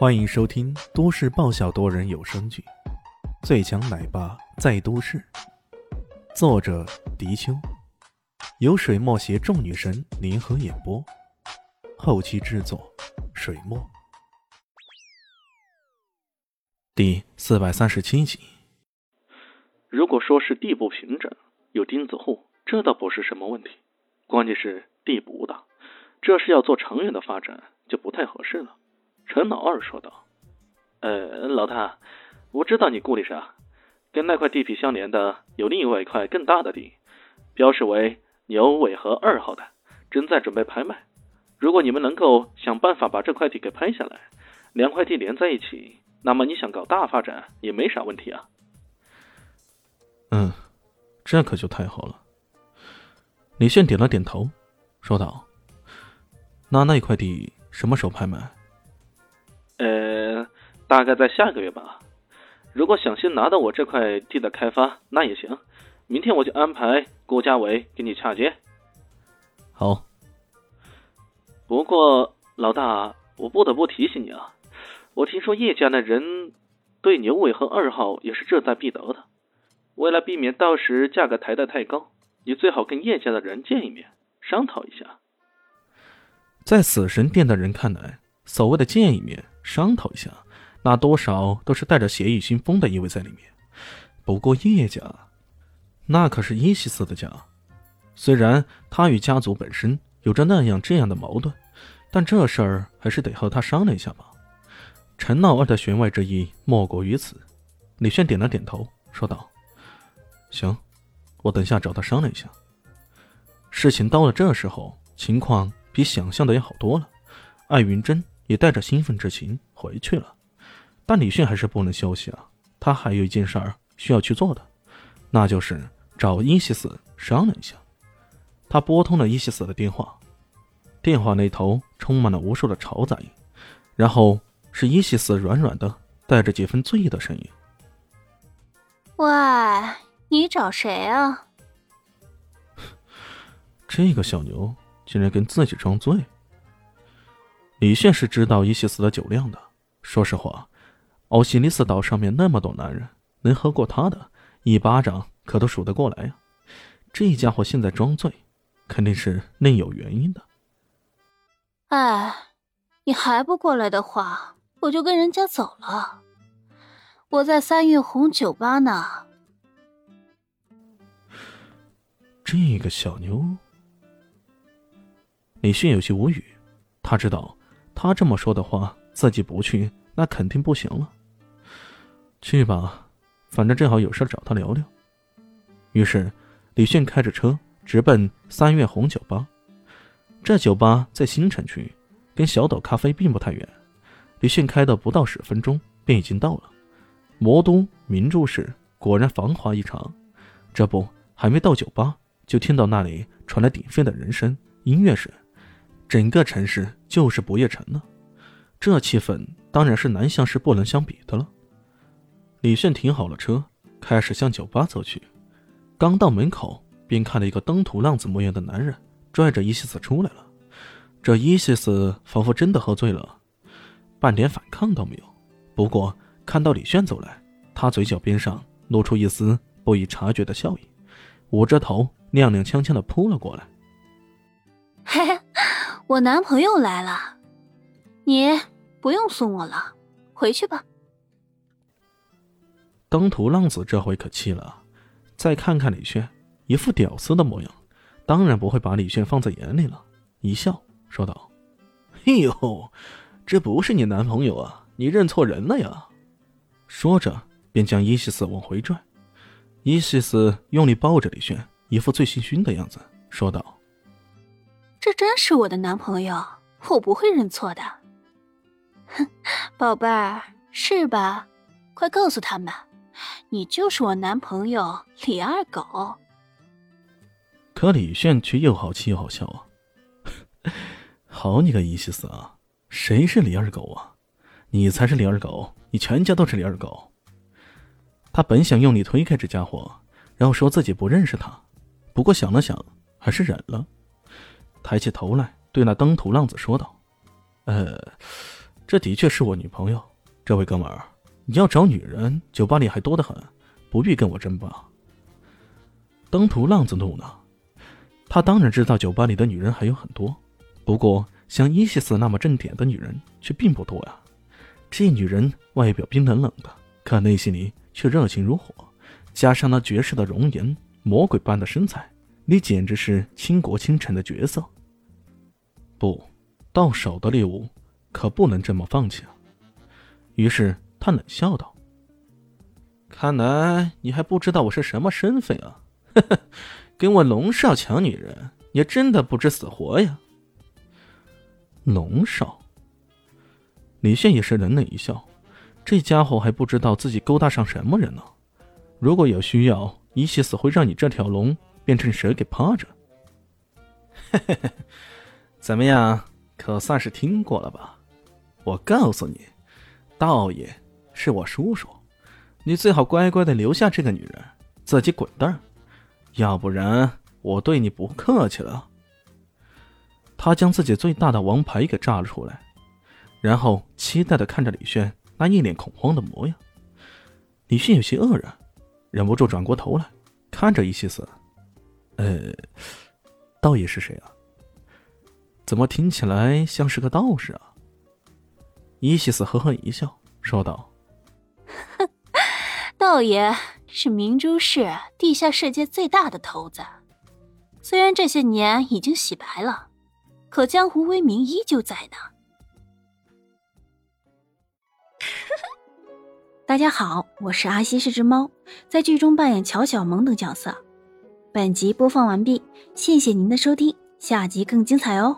欢迎收听都市爆笑多人有声剧《最强奶爸在都市》，作者：迪秋，由水墨携众女神联合演播，后期制作：水墨。第四百三十七集。如果说是地不平整，有钉子户，这倒不是什么问题。关键是地不大，这是要做长远的发展，就不太合适了。陈老二说道：“呃，老大，我知道你顾虑啥。跟那块地皮相连的有另外一块更大的地，标示为牛尾河二号的，正在准备拍卖。如果你们能够想办法把这块地给拍下来，两块地连在一起，那么你想搞大发展也没啥问题啊。”嗯，这可就太好了。李炫点了点头，说道：“那那块地什么时候拍卖？”呃，大概在下个月吧。如果想先拿到我这块地的开发，那也行。明天我就安排郭家伟给你洽接。好。不过老大，我不得不提醒你啊，我听说叶家那人对牛尾和二号也是志在必得的。为了避免到时价格抬得太高，你最好跟叶家的人见一面，商讨一下。在死神殿的人看来，所谓的见一面。商讨一下，那多少都是带着邪异腥风的意味在里面。不过叶家，那可是伊西斯的家，虽然他与家族本身有着那样这样的矛盾，但这事儿还是得和他商量一下吧。陈老二的弦外之意莫过于此。李炫点了点头，说道：“行，我等下找他商量一下。”事情到了这时候，情况比想象的要好多了。艾云珍。也带着兴奋之情回去了，但李迅还是不能休息啊！他还有一件事儿需要去做的，那就是找伊西斯商量一下。他拨通了伊西斯的电话，电话那头充满了无数的嘈杂音，然后是伊西斯软软的、带着几分醉意的声音：“喂，你找谁啊？” 这个小牛竟然跟自己装醉。李炫是知道伊西斯的酒量的。说实话，奥西里斯岛上面那么多男人，能喝过他的，一巴掌可都数得过来呀。这家伙现在装醉，肯定是另有原因的。哎，你还不过来的话，我就跟人家走了。我在三月红酒吧呢。这个小妞，李迅有些无语，他知道。他这么说的话，自己不去那肯定不行了。去吧，反正正好有事找他聊聊。于是，李迅开着车直奔三月红酒吧。这酒吧在新城区，跟小岛咖啡并不太远。李迅开的不到十分钟，便已经到了。魔都名著市果然繁华异常。这不，还没到酒吧，就听到那里传来鼎沸的人声、音乐声。整个城市就是不夜城了，这气氛当然是南向市不能相比的了。李炫停好了车，开始向酒吧走去。刚到门口，便看到一个登徒浪子模样的男人拽着伊西斯出来了。这伊西斯仿佛真的喝醉了，半点反抗都没有。不过看到李炫走来，他嘴角边上露出一丝不易察觉的笑意，捂着头踉踉跄跄的扑了过来。嘿嘿。我男朋友来了，你不用送我了，回去吧。登徒浪子这回可气了，再看看李炫，一副屌丝的模样，当然不会把李炫放在眼里了，一笑说道：“哎呦，这不是你男朋友啊，你认错人了呀！”说着便将伊西斯往回拽。伊西斯用力抱着李炫，一副醉醺醺的样子，说道。这真是我的男朋友，我不会认错的。哼，宝贝儿，是吧？快告诉他们，你就是我男朋友李二狗。可李炫却又好气又好笑啊！好你个伊西斯啊，谁是李二狗啊？你才是李二狗，你全家都是李二狗。他本想用力推开这家伙，然后说自己不认识他，不过想了想，还是忍了。抬起头来，对那登徒浪子说道：“呃，这的确是我女朋友。这位哥们儿，你要找女人，酒吧里还多得很，不必跟我争吧。登徒浪子怒了，他当然知道酒吧里的女人还有很多，不过像伊西斯那么正点的女人却并不多呀。这女人外表冰冷冷的，可内心里却热情如火，加上那绝世的容颜、魔鬼般的身材，你简直是倾国倾城的角色。不，到手的猎物可不能这么放弃啊！于是他冷笑道：“看来你还不知道我是什么身份啊！哈 哈跟我龙少抢女人，也真的不知死活呀！”龙少。李炫也是冷冷一笑，这家伙还不知道自己勾搭上什么人呢。如果有需要，伊西斯会让你这条龙变成蛇给趴着。怎么样？可算是听过了吧？我告诉你，道爷是我叔叔，你最好乖乖的留下这个女人，自己滚蛋，要不然我对你不客气了。他将自己最大的王牌给炸了出来。然后期待的看着李炫那一脸恐慌的模样，李炫有些愕然，忍不住转过头来看着伊西斯：“呃，道爷是谁啊？怎么听起来像是个道士啊？”伊西斯呵呵一笑，说道：“道爷是明珠市地下世界最大的头子，虽然这些年已经洗白了，可江湖威名依旧在呢。”大家好，我是阿西，是只猫，在剧中扮演乔小萌等角色。本集播放完毕，谢谢您的收听，下集更精彩哦。